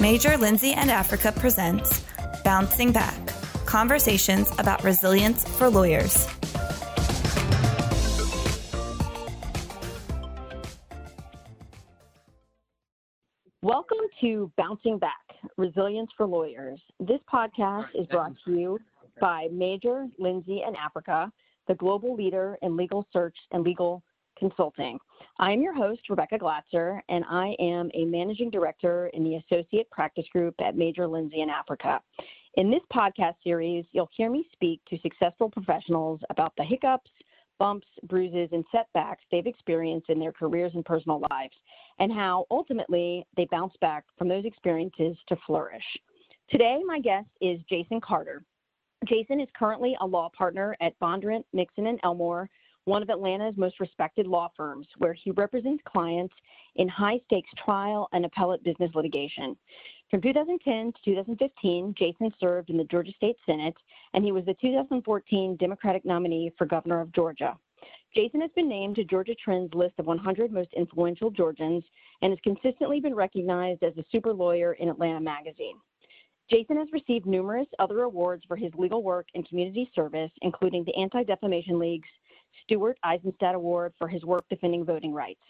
Major Lindsey and Africa presents Bouncing Back Conversations about Resilience for Lawyers. Welcome to Bouncing Back Resilience for Lawyers. This podcast is brought to you by Major Lindsey and Africa, the global leader in legal search and legal consulting. I am your host, Rebecca Glatzer, and I am a managing director in the associate practice group at Major Lindsey in Africa. In this podcast series, you'll hear me speak to successful professionals about the hiccups, bumps, bruises, and setbacks they've experienced in their careers and personal lives, and how ultimately they bounce back from those experiences to flourish. Today, my guest is Jason Carter. Jason is currently a law partner at Bondurant, Mixson, and Elmore, one of Atlanta's most respected law firms, where he represents clients in high stakes trial and appellate business litigation. From 2010 to 2015, Jason served in the Georgia State Senate, and he was the 2014 Democratic nominee for governor of Georgia. Jason has been named to Georgia Trend's list of 100 most influential Georgians and has consistently been recognized as a super lawyer in Atlanta Magazine. Jason has received numerous other awards for his legal work and community service, including the Anti Defamation League's Stuart Eizenstat Award for his work defending voting rights.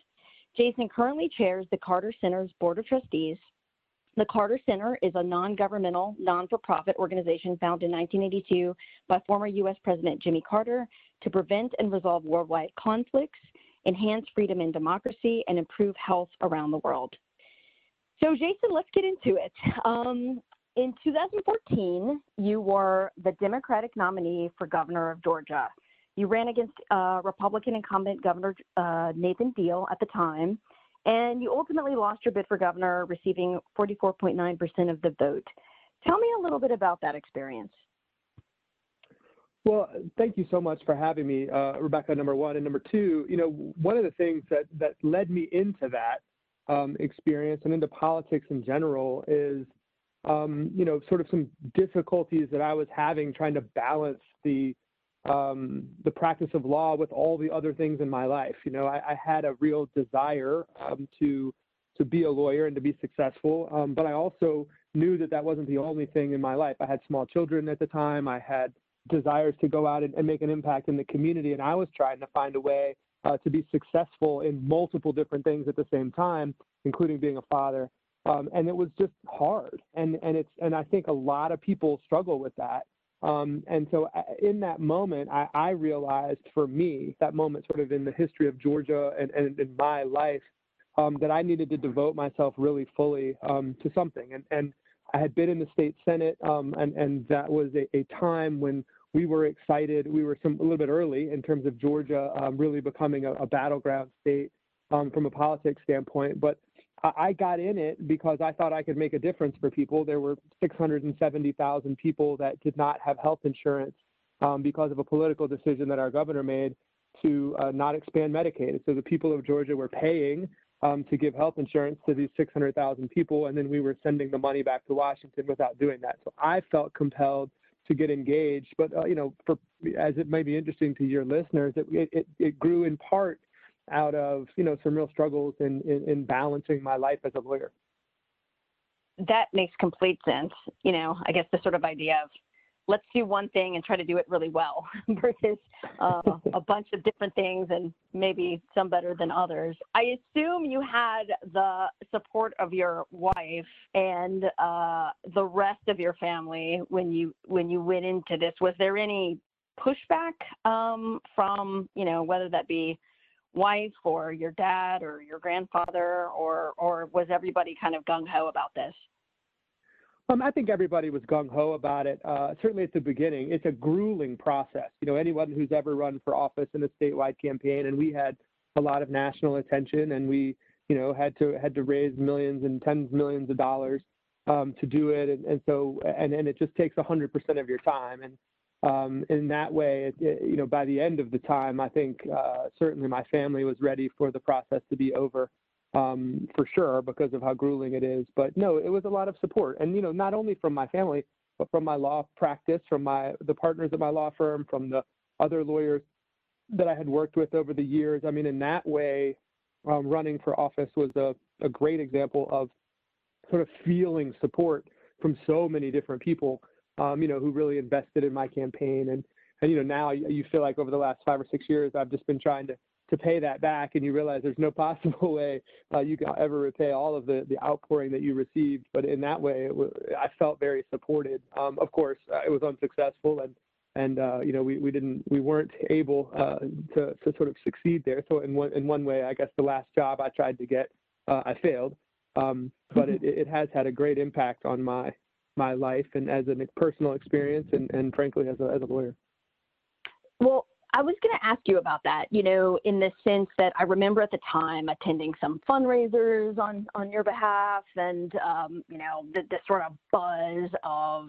Jason currently chairs the Carter Center's Board of Trustees, the Carter Center is a non governmental, non for profit organization founded in 1982 by former U.S. President Jimmy Carter to prevent and resolve worldwide conflicts, enhance freedom and democracy, and improve health around the world. So, Jason, let's get into it. Um, in 2014, you were the Democratic nominee for governor of Georgia. You ran against uh, Republican incumbent Governor uh, Nathan Deal at the time and you ultimately lost your bid for governor, receiving 44.9% of the vote. Tell me a little bit about that experience. Well, thank you so much for having me, uh, Rebecca. Number one, and number two, you know, one of the things that that led me into that um, experience and into politics in general is, um, you know, sort of some difficulties that I was having trying to balance the um, the practice of law with all the other things in my life. You know, I, I had a real desire um, to to be a lawyer and to be successful, um, but I also knew that that wasn't the only thing in my life. I had small children at the time. I had desires to go out and, and make an impact in the community, and I was trying to find a way uh, to be successful in multiple different things at the same time, including being a father. Um, and it was just hard, and and it's and I think a lot of people struggle with that. Um, and so uh, in that moment, I, I, realized for me, that moment sort of in the history of Georgia and, and in my life, um, that I needed to devote myself really fully um, to something. And, and I had been in the state Senate, um, and, and that was a, a, time when we were excited. We were some, a little bit early in terms of Georgia um, really becoming a, a battleground state um, from a politics standpoint. But I got in it because I thought I could make a difference for people. There were 670,000 people that did not have health insurance um, because of a political decision that our governor made to uh, not expand Medicaid. So the people of Georgia were paying um, to give health insurance to these 600,000 people, and then we were sending the money back to Washington without doing that. So I felt compelled to get engaged. But uh, you know, for as it may be interesting to your listeners, it, it, it grew in part out of you know some real struggles in, in, in balancing my life as a lawyer. That makes complete sense. You know, I guess the sort of idea of let's do one thing and try to do it really well versus uh, a bunch of different things and maybe some better than others. I assume you had the support of your wife and uh, the rest of your family when you when you went into this. Was there any pushback um, from you know whether that be wife or your dad or your grandfather, or or was everybody kind of gung ho about this? Um, I think everybody was gung ho about it. Uh, certainly at the beginning, it's a grueling process. You know, anyone who's ever run for office in a statewide campaign, and we had a lot of national attention, and we, you know, had to had to raise millions and tens of millions of dollars um, to do it, and, and so and and it just takes 100% of your time. And um, in that way, it, it, you know, by the end of the time, I think uh, certainly my family was ready for the process to be over, um, for sure, because of how grueling it is. But no, it was a lot of support, and you know, not only from my family, but from my law practice, from my the partners at my law firm, from the other lawyers that I had worked with over the years. I mean, in that way, um, running for office was a, a great example of sort of feeling support from so many different people, um, you know, who really invested in my campaign. And, and, you know, now you feel like over the last five or six years, I've just been trying to, to pay that back and you realize there's no possible way uh, you can ever repay all of the, the outpouring that you received. But in that way, I felt very supported. Um, of course, uh, it was unsuccessful and, and uh, you know we, we didn't we weren't able uh, to to sort of succeed there. So in one in one way, I guess the last job I tried to get, uh, I failed. Um, but it, it has had a great impact on my my life and as a personal experience and, and frankly as a, as a lawyer. Well, I was going to ask you about that, you know, in the sense that I remember at the time attending some fundraisers on, on your behalf and, um, you know, the, the sort of buzz of,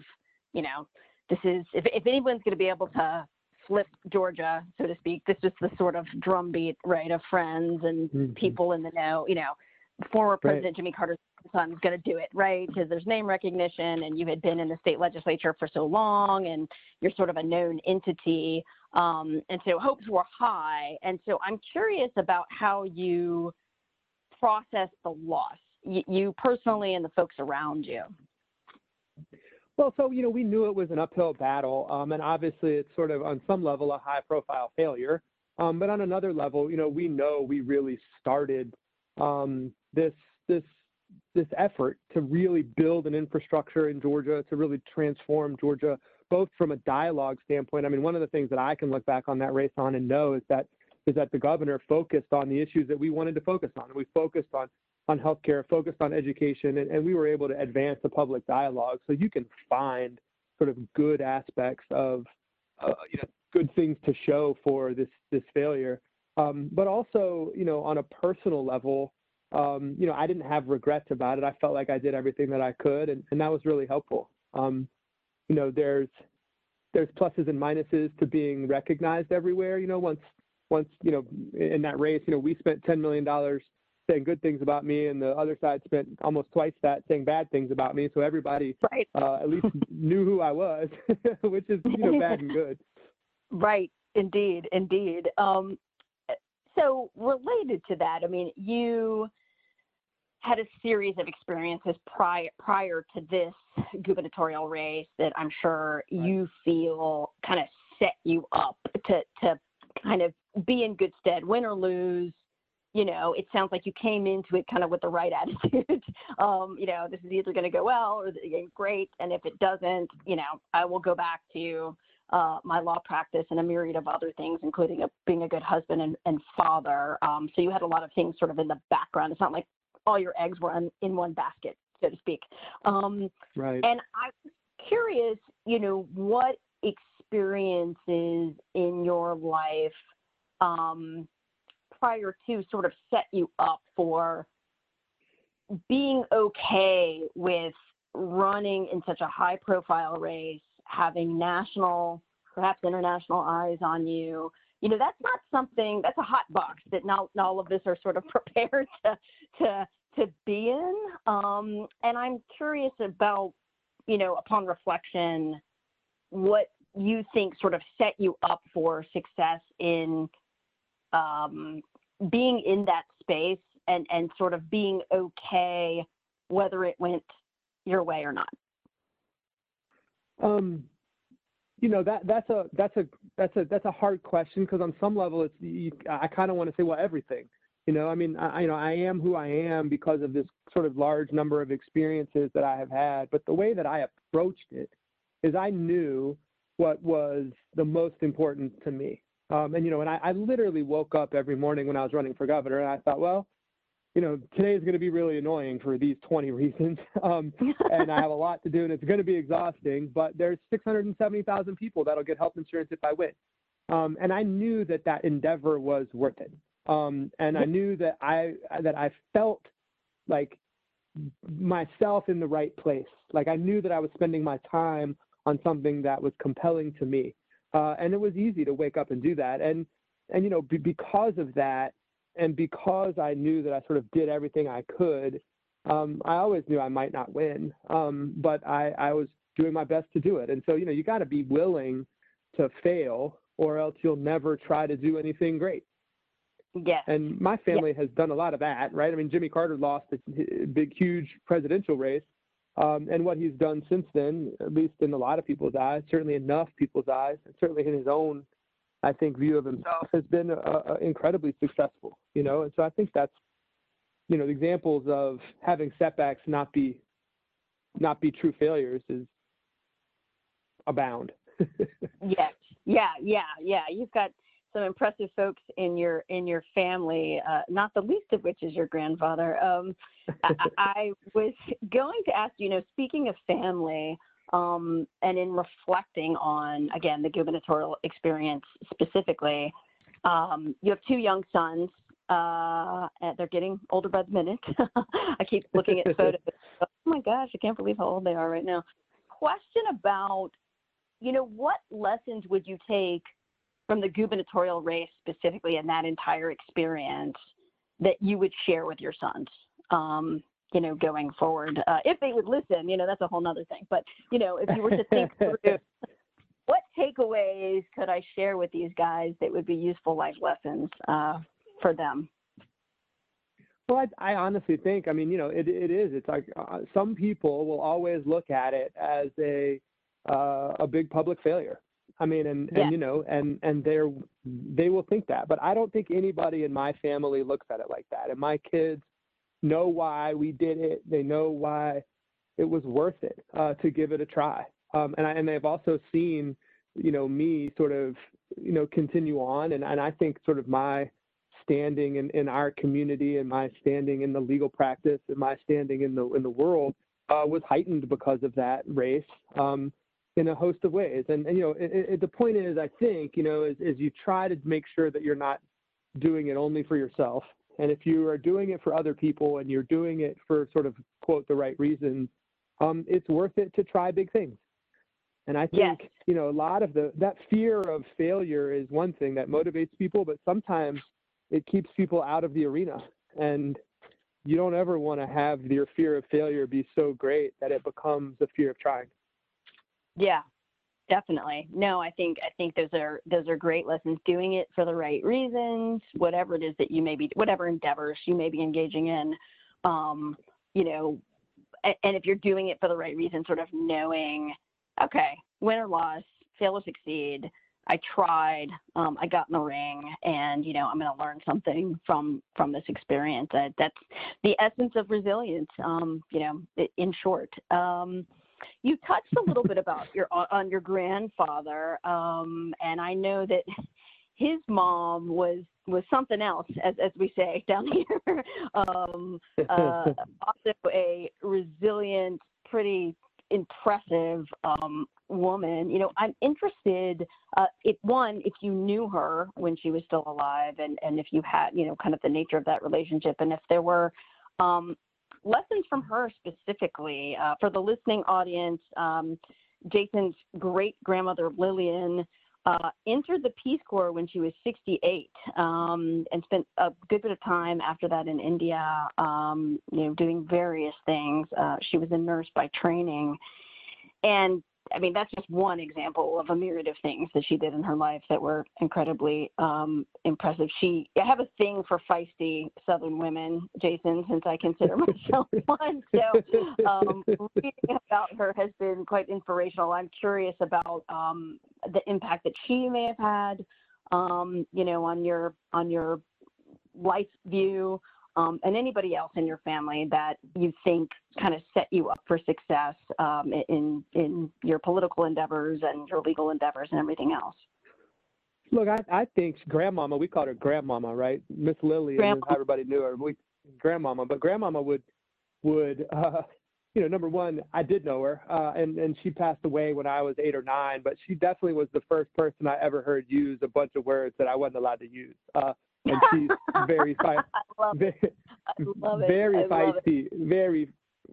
you know, this is, if, if anyone's going to be able to flip Georgia, so to speak, this is the sort of drumbeat, right, of friends and mm-hmm. people in the know, you know, former President right. Jimmy Carter's son is going to do it, right? Because there's name recognition, and you had been in the state legislature for so long, and you're sort of a known entity. Um, and so hopes were high. And so I'm curious about how you process the loss, y- you personally and the folks around you. Well, so you know, we knew it was an uphill battle, um, and obviously it's sort of on some level a high-profile failure. Um, but on another level, you know, we know we really started um, this this this effort to really build an infrastructure in Georgia to really transform Georgia, both from a dialogue standpoint. I mean, one of the things that I can look back on that race on and know is that is that the governor focused on the issues that we wanted to focus on. We focused on on healthcare, focused on education, and, and we were able to advance the public dialogue. So you can find sort of good aspects of uh, you know good things to show for this this failure. Um, but also, you know, on a personal level, um, you know, I didn't have regrets about it. I felt like I did everything that I could, and, and that was really helpful. Um, you know, there's there's pluses and minuses to being recognized everywhere. You know, once once you know in that race, you know, we spent ten million dollars saying good things about me, and the other side spent almost twice that saying bad things about me. So everybody right. uh, at least knew who I was, which is you know bad and good. Right. Indeed. Indeed. Um, so related to that, I mean, you had a series of experiences prior prior to this gubernatorial race that I'm sure you feel kind of set you up to to kind of be in good stead, win or lose. You know, it sounds like you came into it kind of with the right attitude. um, you know, this is either going to go well or great, and if it doesn't, you know, I will go back to uh, my law practice and a myriad of other things, including a, being a good husband and, and father. Um, so you had a lot of things sort of in the background. It's not like all your eggs were in, in one basket, so to speak. Um, right. And I'm curious, you know, what experiences in your life um, prior to sort of set you up for being okay with running in such a high profile race having national, perhaps international eyes on you. You know, that's not something that's a hot box that not, not all of us are sort of prepared to to to be in. Um, and I'm curious about, you know, upon reflection, what you think sort of set you up for success in um, being in that space and and sort of being okay whether it went your way or not. Um, you know that that's a that's a that's a that's a hard question because on some level it's you, I kind of want to say well everything. You know, I mean, I you know I am who I am because of this sort of large number of experiences that I have had. But the way that I approached it is I knew what was the most important to me. Um, and you know, and I, I literally woke up every morning when I was running for governor, and I thought, well, you know, today is going to be really annoying for these 20 reasons. Um, and I have a lot to do and it's going to be exhausting, but there's 670,000 people that'll get health insurance if I win. Um, and I knew that that endeavor was worth it. Um, and I knew that I, that I felt like myself in the right place. Like I knew that I was spending my time on something that was compelling to me. Uh, and it was easy to wake up and do that. And, and, you know, b- because of that, and because I knew that I sort of did everything I could, um, I always knew I might not win, um, but I, I was doing my best to do it. And so, you know, you got to be willing to fail or else you'll never try to do anything great. Yeah. And my family has done a lot of that, right? I mean, Jimmy Carter lost a big, huge presidential race. Um, and what he's done since then, at least in a lot of people's eyes, certainly enough people's eyes, and certainly in his own, I think, view of himself, has been uh, uh, incredibly successful. You know, and so I think that's, you know, the examples of having setbacks not be, not be true failures is abound. yes. Yeah. Yeah. Yeah. You've got some impressive folks in your in your family, uh, not the least of which is your grandfather. Um, I, I, was going to ask you know, speaking of family, um, and in reflecting on again the gubernatorial experience specifically, um, you have two young sons. Uh, they're getting older by the minute. I keep looking at photos. oh my gosh, I can't believe how old they are right now. Question about, you know, what lessons would you take from the gubernatorial race specifically and that entire experience that you would share with your sons um, you know going forward uh, if they would listen you know that's a whole nother thing but you know if you were to think through what takeaways could i share with these guys that would be useful life lessons uh, for them well, I, I, honestly think, I mean, you know, it, it is. It's like uh, some people will always look at it as a uh, a big public failure, I mean, and, yeah. and you know, and and they're they will think that, but I don't think anybody in my family looks at it like that. And my kids know why we did it. They know why it was worth it uh, to give it a try. Um, and I, and they've also seen, you know, me sort of, you know, continue on. And and I think sort of my standing in, in our community and my standing in the legal practice and my standing in the in the world uh, was heightened because of that race. Um, in a host of ways. And, and you know, it, it, the point is, I think, you know, is, is you try to make sure that you're not doing it only for yourself. And if you are doing it for other people and you're doing it for sort of quote the right reasons, um, it's worth it to try big things. And I think, yes. you know, a lot of the that fear of failure is one thing that motivates people, but sometimes it keeps people out of the arena. And you don't ever want to have your fear of failure be so great that it becomes a fear of trying. Yeah, definitely. No, I think I think those are those are great lessons. Doing it for the right reasons, whatever it is that you may be, whatever endeavors you may be engaging in, um, you know, and, if you're doing it for the right reason, sort of knowing, okay, win or loss, fail or succeed. I tried. Um, I got in the ring, and you know I'm going to learn something from from this experience. Uh, that's the essence of resilience. Um, you know, in short. Um, you touched a little bit about your on your grandfather, um, and I know that his mom was was something else, as as we say down here. um, uh, also a resilient, pretty impressive um, woman. You know, I'm interested. Uh, if one, if you knew her when she was still alive, and and if you had, you know, kind of the nature of that relationship, and if there were um, lessons from her specifically uh, for the listening audience. Um, Jason's great grandmother Lillian uh, entered the Peace Corps when she was 68 um, and spent a good bit of time after that in India, um, you know, doing various things. Uh, she was a nurse by training. And I mean, that's just one example of a myriad of things that she did in her life that were incredibly um, impressive. She, I have a thing for feisty Southern women, Jason, since I consider myself one. So, um, reading about her has been quite inspirational. I'm curious about um, the impact that she may have had, um, you know, on your on your life view um, and anybody else in your family that you think kind of set you up for success um, in in your political endeavors and your legal endeavors and everything else? Look, I, I think grandmama, we called her grandmama, right? Miss Lily, everybody knew her. We grandmama, but grandmama would would uh, you know, number one, I did know her, uh, and and she passed away when I was eight or nine. But she definitely was the first person I ever heard use a bunch of words that I wasn't allowed to use. Uh, and she's very feisty, very, feisty, very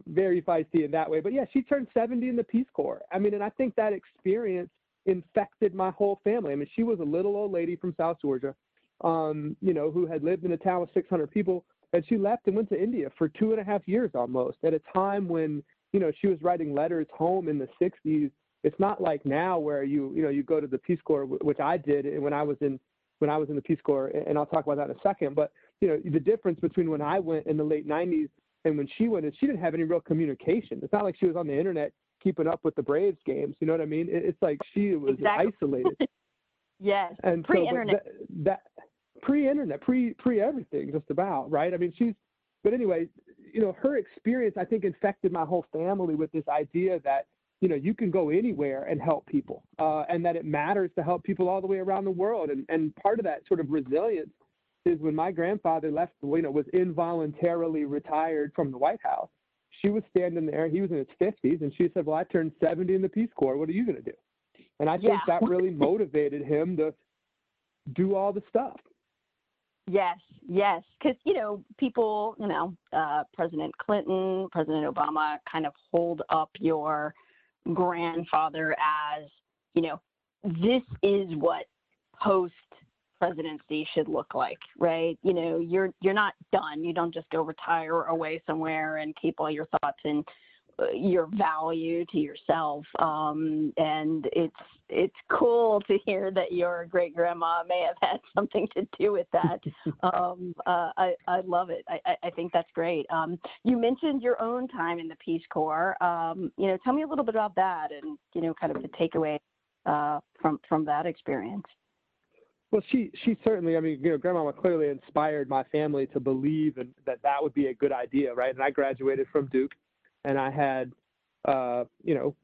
very feisty in that way. But yeah, she turned 70 in the Peace Corps. I mean, and I think that experience infected my whole family. I mean, she was a little old lady from South Georgia, um, you know, who had lived in a town with 600 people, and she left and went to India for two and a half years almost at a time when you know she was writing letters home in the 60s it's not like now where you you know you go to the Peace Corps, which I did when I was in when I was in the Peace Corps, and I'll talk about that in a second. But you know the difference between when I went in the late '90s and when she went is she didn't have any real communication. It's not like she was on the internet keeping up with the Braves games. You know what I mean? It's like she was exactly. isolated. yes. And pre-internet. So, that, that pre-internet, pre pre everything, just about right. I mean, she's. But anyway, you know, her experience I think infected my whole family with this idea that you know you can go anywhere and help people uh, and that it matters to help people all the way around the world. And and part of that sort of resilience is when my grandfather left you know was involuntarily retired from the white house she was standing there he was in his 50s and she said well i turned 70 in the peace corps. What are you going to do? And i think yeah. that really motivated him to do all the stuff. Yes, yes, because you know people, you know, uh, President Clinton, President Obama, kind of hold up your grandfather as, you know, this is what post presidency should look like, right? You know, you're you're not done. You don't just go retire away somewhere and keep all your thoughts in your value to yourself. Um, and it's it's cool to hear that your great grandma may have had something to do with that. um, uh, I I love it. I, I think that's great. Um, you mentioned your own time in the Peace Corps. Um, you know, tell me a little bit about that, and you know, kind of the takeaway uh, from from that experience. Well, she she certainly. I mean, you know, Grandma clearly inspired my family to believe and that that would be a good idea, right? And I graduated from Duke and I had, uh, you know,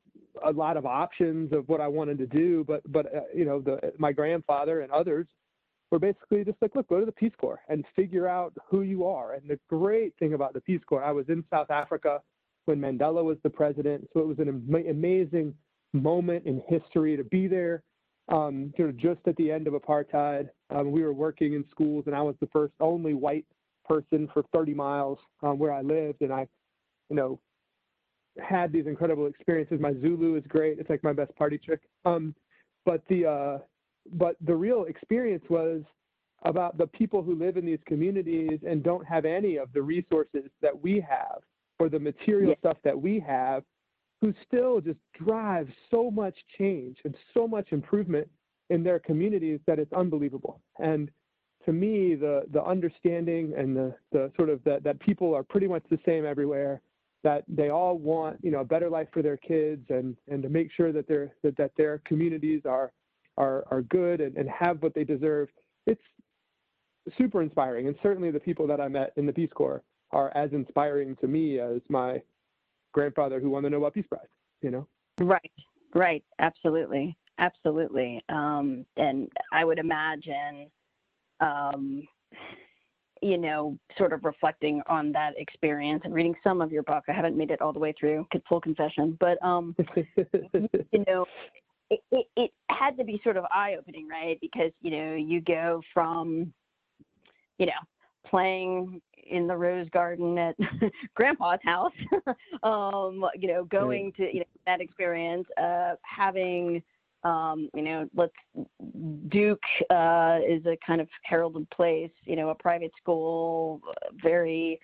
a lot of options of what I wanted to do. But but uh, you know, the my grandfather and others were basically just like, look, go to the Peace Corps and figure out who you are. And the great thing about the Peace Corps, I was in South Africa when Mandela was the president, so it was an am- amazing moment in history to be there. Um, of just at the end of apartheid, um, we were working in schools, and I was the first only white person for 30 miles um, where I lived, and I, you know, had these incredible experiences. My Zulu is great. It's like my best party trick. Um, but the uh, but the real experience was about the people who live in these communities and don't have any of the resources that we have or the material yeah. stuff that we have who still just drive so much change and so much improvement in their communities that it's unbelievable. And to me, the the understanding and the the sort of that that people are pretty much the same everywhere that they all want you know a better life for their kids and and to make sure that their that, that their communities are are are good and, and have what they deserve. It's super inspiring. And certainly the people that i met in the peace corps are as inspiring to me as my grandfather who won the nobel peace prize you know? Right. Right. Absolutely. Absolutely. Um, and i would imagine um, you know, sort of reflecting on that experience and reading some of your book. I haven't made it all the way through, full confession, but um, you know, it, it, it had to be sort of eye opening, right? Because you know, you go from, you know, playing in the rose garden at grandpa's house um you know going to you know that experience uh having um, you know, let's Duke uh, is a kind of heralded place, you know, a private school, very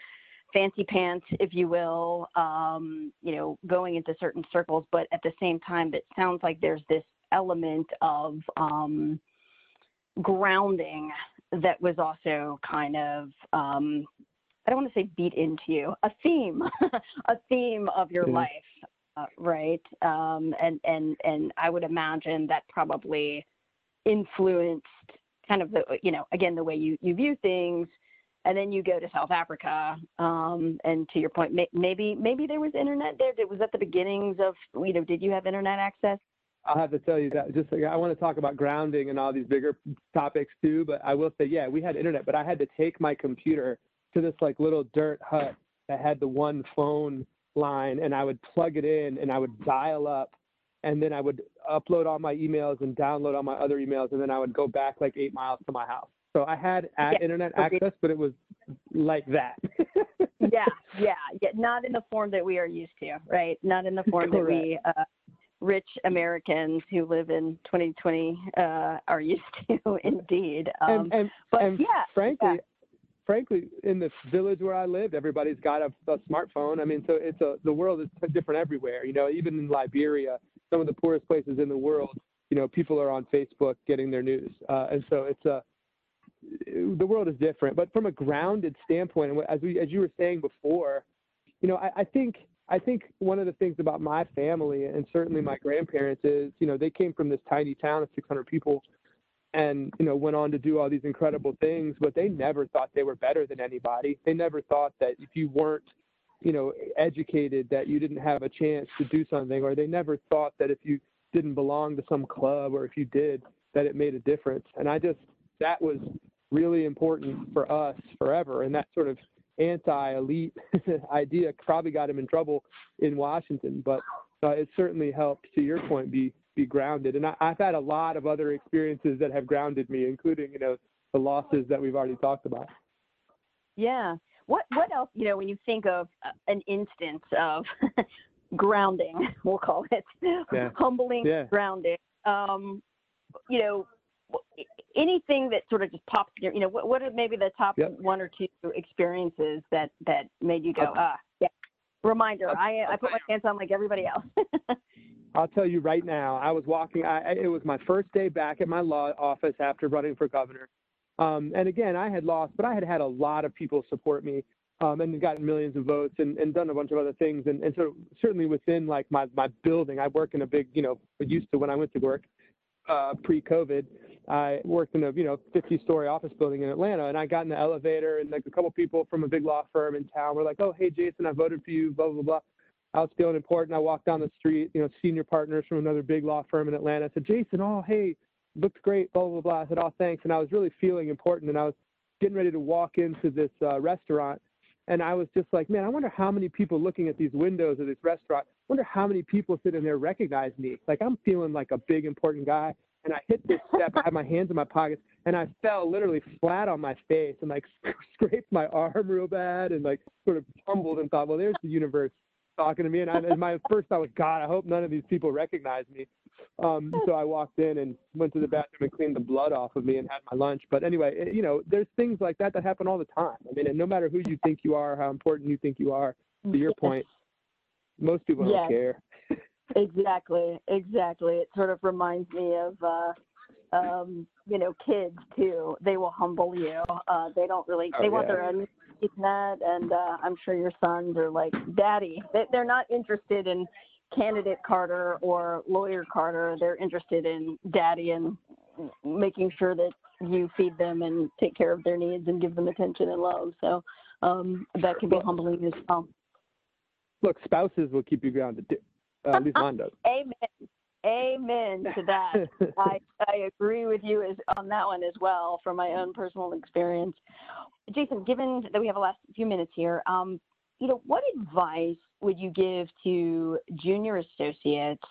fancy pants, if you will, um, you know, going into certain circles, but at the same time, it sounds like there's this element of um, grounding that was also kind of um, I don't want to say beat into you, a theme, a theme of your mm-hmm. life right? Um, and I would imagine that probably influenced kind of the you know again the way you view things. And then you go to South Africa, um, and to your point, may, maybe maybe there was internet there. Was that the beginnings of you know? Did you have internet access? I'll have to tell you that. Just I want to talk about grounding and all these bigger topics too, but I will say, yeah, we had internet, but I had to take my computer to this like little dirt hut that had the one phone line and I would plug it in and I would dial up and then I would upload all my emails and download all my other emails and then I would go back like eight miles to my house. So I had yeah. internet access, but it was like that. yeah, yeah, yeah. Not in the form that we are used to, right? Not in the form Correct. that we uh, rich Americans who live in 2020 uh, are used to, indeed. Um, and, and, but and yeah, frankly, yeah frankly, in the village where I lived, everybody's got a, a smartphone. I mean, so it's a the world is different everywhere. You know, even in Liberia, some of the poorest places in the world, you know, people are on Facebook getting their news, uh, and so it's a the world is different. But from a grounded standpoint, and as we as you were saying before, you know, I, I think I think one of the things about my family and certainly my grandparents is, you know, they came from this tiny town of 600 people and, you know, went on to do all these incredible things, but they never thought they were better than anybody. They never thought that if you weren't, you know, educated that you didn't have a chance to do something or they never thought that if you didn't belong to some club or if you did that it made a difference. And I just that was really important for us forever and that sort of anti-elite idea probably got him in trouble in Washington, but uh, it certainly helped, to your point, be be grounded. And I, I've had a lot of other experiences that have grounded me, including you know the losses that we've already talked about. Yeah. What what else? You know, when you think of uh, an instance of grounding, we'll call it yeah. humbling yeah. grounding. Um, you know, anything that sort of just pops your you know what, what are maybe the top yep. one or two experiences that that made you go ah yeah reminder i i put my pants on like everybody else i'll tell you right now i was walking i it was my first day back at my law office after running for governor um, and again i had lost but i had had a lot of people support me um, and gotten millions of votes and, and done a bunch of other things and, and so certainly within like my my building i work in a big you know used to when i went to work uh, pre-covid I worked in a you know 50-story office building in Atlanta, and I got in the elevator, and like a couple people from a big law firm in town were like, "Oh, hey, Jason, I voted for you." Blah blah blah. I was feeling important. I walked down the street, you know, senior partners from another big law firm in Atlanta. I said, "Jason, oh, hey, looked great." Blah blah blah. I said, "Oh, thanks." And I was really feeling important, and I was getting ready to walk into this uh, restaurant, and I was just like, "Man, I wonder how many people looking at these windows of this restaurant. I wonder how many people sitting there recognize me. Like I'm feeling like a big important guy." and I hit this step. I had my hands in my pockets, and I fell literally flat on my face and like scraped my arm real bad, and like sort of tumbled and thought, well, there's the universe talking to me. And, I, and my first thought was, God, I hope none of these people recognize me. Um, so I walked in and went to the bathroom and cleaned the blood off of me and had my lunch. But anyway, it, you know, there's things like that that happen all the time. I mean, and no matter who you think you are, how important you think you are, to your point, most people don't care. Exactly, exactly. It sort of reminds me of, uh, um, you know, kids too. They will humble you. Uh, they don't really. Oh, they want their own that, and uh, I'm sure your sons are like, "Daddy." They, they're not interested in candidate Carter or lawyer Carter. They're interested in Daddy and making sure that you feed them and take care of their needs and give them attention and love. So um, that can be humbling as well. Look, spouses will keep you grounded. Uh, at least mine does. Amen. Amen to that. I, I agree with you as, on that one as well from my own personal experience. Jason, given that we have the last few minutes here, um, you know, what advice would you give to junior associates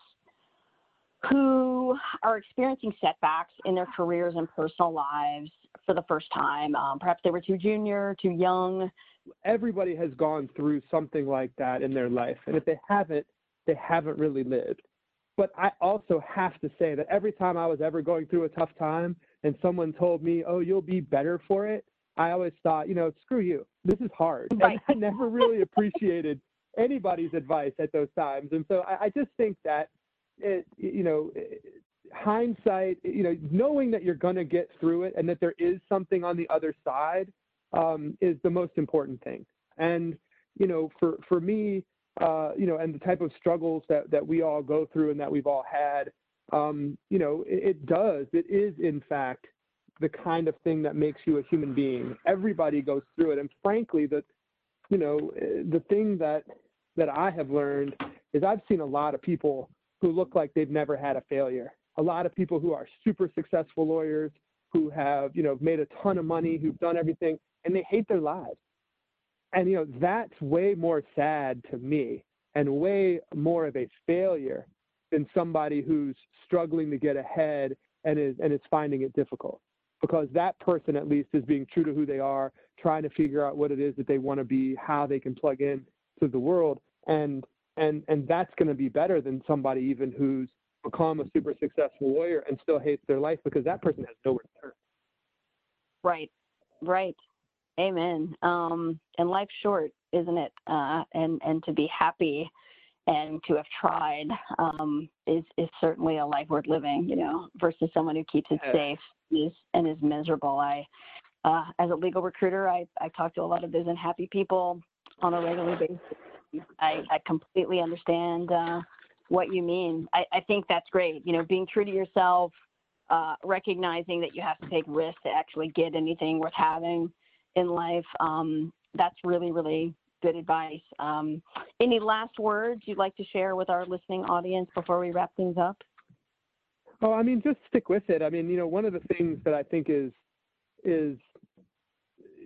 who are experiencing setbacks in their careers and personal lives for the first time? Um, perhaps they were too junior, too young. Everybody has gone through something like that in their life. And if they haven't, they haven't really lived. But I also have to say that every time I was ever going through a tough time and someone told me, oh, you'll be better for it, I always thought, you know, screw you. This is hard. Right. And I never really appreciated anybody's advice at those times. And so I, I just think that, it, you know, hindsight, you know, knowing that you're going to get through it and that there is something on the other side um, is the most important thing. And, you know, for, for me, you know, and the type of struggles that, that we all go through and that we've all had, um, you know, it, it does. It is, in fact, the kind of thing that makes you a human being. Everybody goes through it. And frankly, the, you know, the thing that, that I have learned is I've seen a lot of people who look like they've never had a failure. A lot of people who are super successful lawyers who have, you know, made a ton of money, who've done everything, and they hate their lives and you know that's way more sad to me and way more of a failure than somebody who's struggling to get ahead and is and is finding it difficult. Because that person at least is being true to who they are trying to figure out what it is that they want to be how they can plug in to the world. And and and that's going to be better than somebody even who's become a super successful lawyer and still hates their life because that person has nowhere to turn right. Right Amen. Um, and life's short, isn't it? Uh, and and to be happy and to have tried um, is is certainly a life worth living, you know, versus someone who keeps it safe is and is miserable. I, uh, as a legal recruiter, I I talk to a lot of those unhappy people on a regular basis. I I completely understand uh, what you mean. I I think that's great. You know, being true to yourself, uh, recognizing that you have to take risks to actually get anything worth having in life. Um, that's really really good advice. Um, any last words you'd like to share with our listening audience before we wrap things up? Oh, I mean, just stick with it. I mean, you know, one of the things that I think is is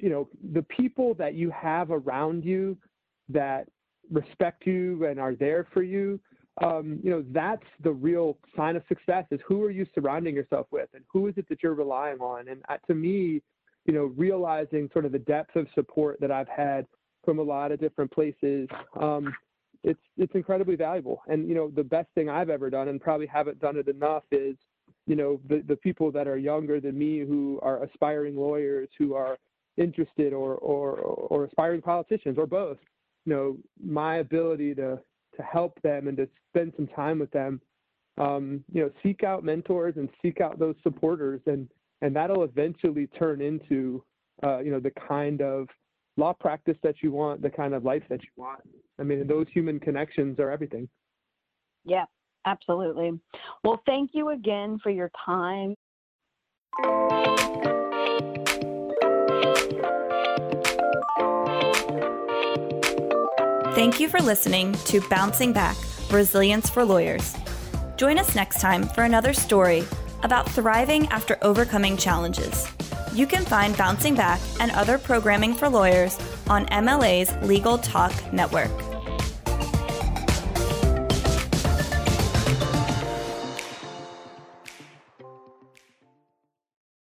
you know the people that you have around you that respect you and are there for you. Um, you know, that's the real sign of success. Is who are you surrounding yourself with, and who is it that you're relying on? And uh, to me, you know, realizing sort of the depth of support that I've had from a lot of different places. Um, it's it's incredibly valuable. And you know, the best thing I've ever done, and probably haven't done it enough, is you know the the people that are younger than me who are aspiring lawyers who are interested or or or aspiring politicians or both. You know, my ability to to help them and to spend some time with them. Um, you know, seek out mentors and seek out those supporters, and and that'll eventually turn into uh, you know the kind of law practice that you want, the kind of life that you want. I mean, those human connections are everything. Yeah, absolutely. Well, thank you again for your time. Thank you for listening to Bouncing Back Resilience for Lawyers. Join us next time for another story about thriving after overcoming challenges. You can find Bouncing Back and other programming for lawyers on MLA's Legal Talk Network.